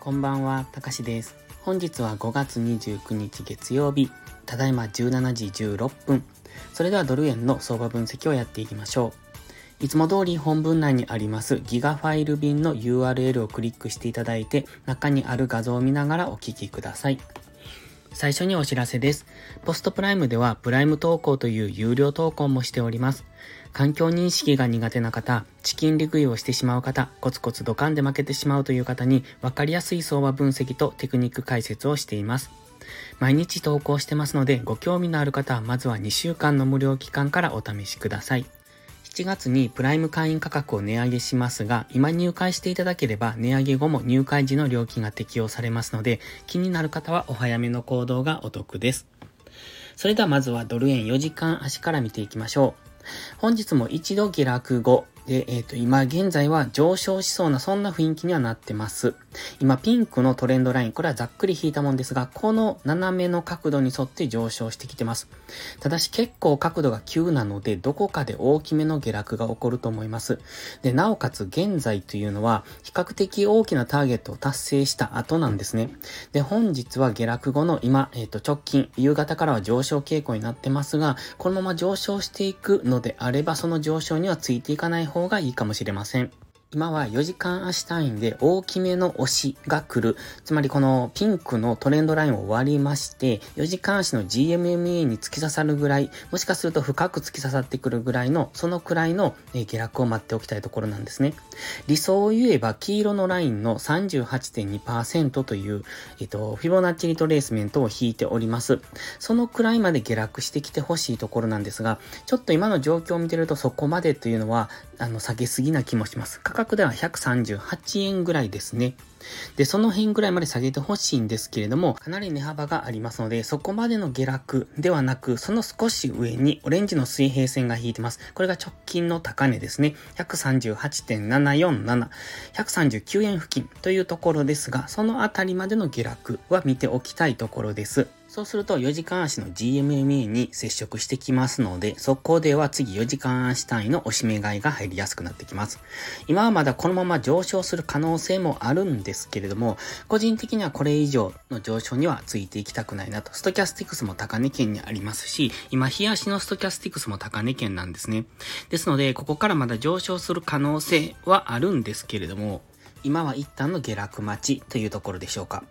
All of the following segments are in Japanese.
こんばんは、たかしです。本日は5月29日月曜日、ただいま17時16分。それではドル円の相場分析をやっていきましょう。いつも通り本文内にありますギガファイル便の URL をクリックしていただいて、中にある画像を見ながらお聞きください。最初にお知らせです。ポストプライムではプライム投稿という有料投稿もしております。環境認識が苦手な方、チキン利食いをしてしまう方、コツコツドカンで負けてしまうという方に分かりやすい相場分析とテクニック解説をしています。毎日投稿してますので、ご興味のある方はまずは2週間の無料期間からお試しください。7月にプライム会員価格を値上げしますが、今入会していただければ値上げ後も入会時の料金が適用されますので、気になる方はお早めの行動がお得です。それではまずはドル円4時間足から見ていきましょう。本日も一度下落後、で、えっ、ー、と、今現在は上昇しそうなそんな雰囲気にはなってます。今ピンクのトレンドライン、これはざっくり引いたもんですが、この斜めの角度に沿って上昇してきてます。ただし結構角度が急なので、どこかで大きめの下落が起こると思います。で、なおかつ現在というのは、比較的大きなターゲットを達成した後なんですね。で、本日は下落後の今、えっ、ー、と、直近、夕方からは上昇傾向になってますが、このまま上昇していくのであれば、その上昇にはついていかない方がいいかもしれません。今は4時間足単位で大きめの押しが来る。つまりこのピンクのトレンドラインを割りまして、4時間足の GMMA に突き刺さるぐらい、もしかすると深く突き刺さってくるぐらいの、そのくらいの下落を待っておきたいところなんですね。理想を言えば黄色のラインの38.2%という、えっと、フィボナッチリトレースメントを引いております。そのくらいまで下落してきてほしいところなんですが、ちょっと今の状況を見てるとそこまでというのは、あの、下げすぎな気もします。価格では138円ぐらいですね。で、その辺ぐらいまで下げてほしいんですけれども、かなり値幅がありますので、そこまでの下落ではなく、その少し上にオレンジの水平線が引いてます。これが直近の高値ですね。138.747、139円付近というところですが、そのあたりまでの下落は見ておきたいところです。そうすると4時間足の GMMA に接触してきますので、そこでは次4時間足単位の押し目買いが入りやすくなってきます。今はまだこのまま上昇する可能性もあるんですけれども、個人的にはこれ以上の上昇にはついていきたくないなと。ストキャスティクスも高値圏にありますし、今、日足のストキャスティクスも高値圏なんですね。ですので、ここからまだ上昇する可能性はあるんですけれども、今は一旦の下落待ちというところでしょうか。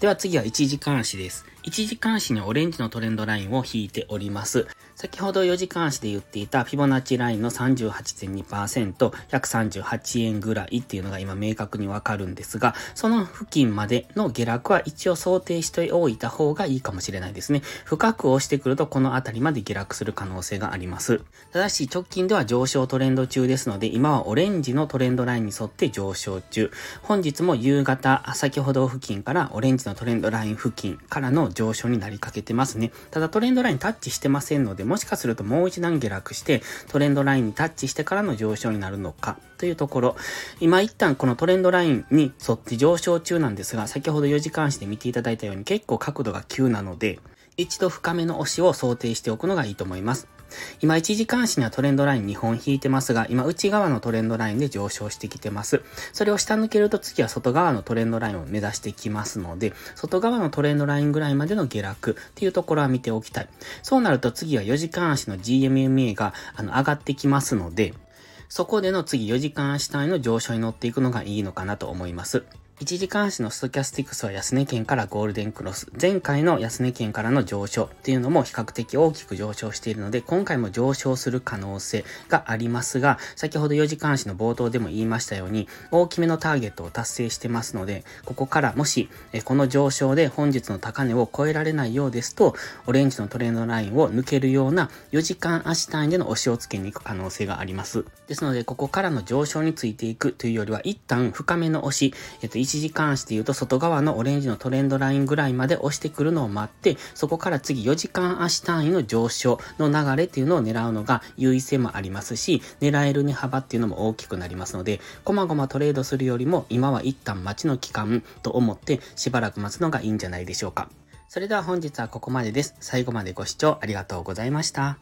では次は一時監視です。一時監視にオレンジのトレンドラインを引いております。先ほど4時間足で言っていたフィボナッチラインの38.2%、138円ぐらいっていうのが今明確にわかるんですが、その付近までの下落は一応想定しておいた方がいいかもしれないですね。深く押してくるとこの辺りまで下落する可能性があります。ただし直近では上昇トレンド中ですので、今はオレンジのトレンドラインに沿って上昇中。本日も夕方、先ほど付近からオレンジのトレンドライン付近からの上昇になりかけてますね。ただトレンドラインタッチしてませんので、もしかするともう一段下落して、トレンドラインにタッチしてからの上昇になるのか、というところ。今一旦このトレンドラインに沿って上昇中なんですが、先ほど4時間足で見ていただいたように結構角度が急なので、一度深めの押しを想定しておくのがいいと思います。今1時間足にはトレンドライン2本引いてますが、今内側のトレンドラインで上昇してきてます。それを下抜けると次は外側のトレンドラインを目指してきますので、外側のトレンドラインぐらいまでの下落っていうところは見ておきたい。そうなると次は4時間足の GMMA があの上がってきますので、そこでの次4時間足単位の上昇に乗っていくのがいいのかなと思います。1時間足のストキャスティクスは安値圏からゴールデンクロス。前回の安値圏からの上昇っていうのも比較的大きく上昇しているので、今回も上昇する可能性がありますが、先ほど4時間足の冒頭でも言いましたように、大きめのターゲットを達成してますので、ここからもし、この上昇で本日の高値を超えられないようですと、オレンジのトレンドラインを抜けるような4時間足単位での押しをつけに行く可能性があります。ですので、ここからの上昇についていくというよりは、一旦深めの押し、えっと、1時間足で言うと外側のオレンジのトレンドラインぐらいまで押してくるのを待って、そこから次4時間足単位の上昇の流れっていうのを狙うのが優位性もありますし、狙える値幅っていうのも大きくなりますので、こまごまトレードするよりも今は一旦待ちの期間と思ってしばらく待つのがいいんじゃないでしょうか。それでは本日はここまでです。最後までご視聴ありがとうございました。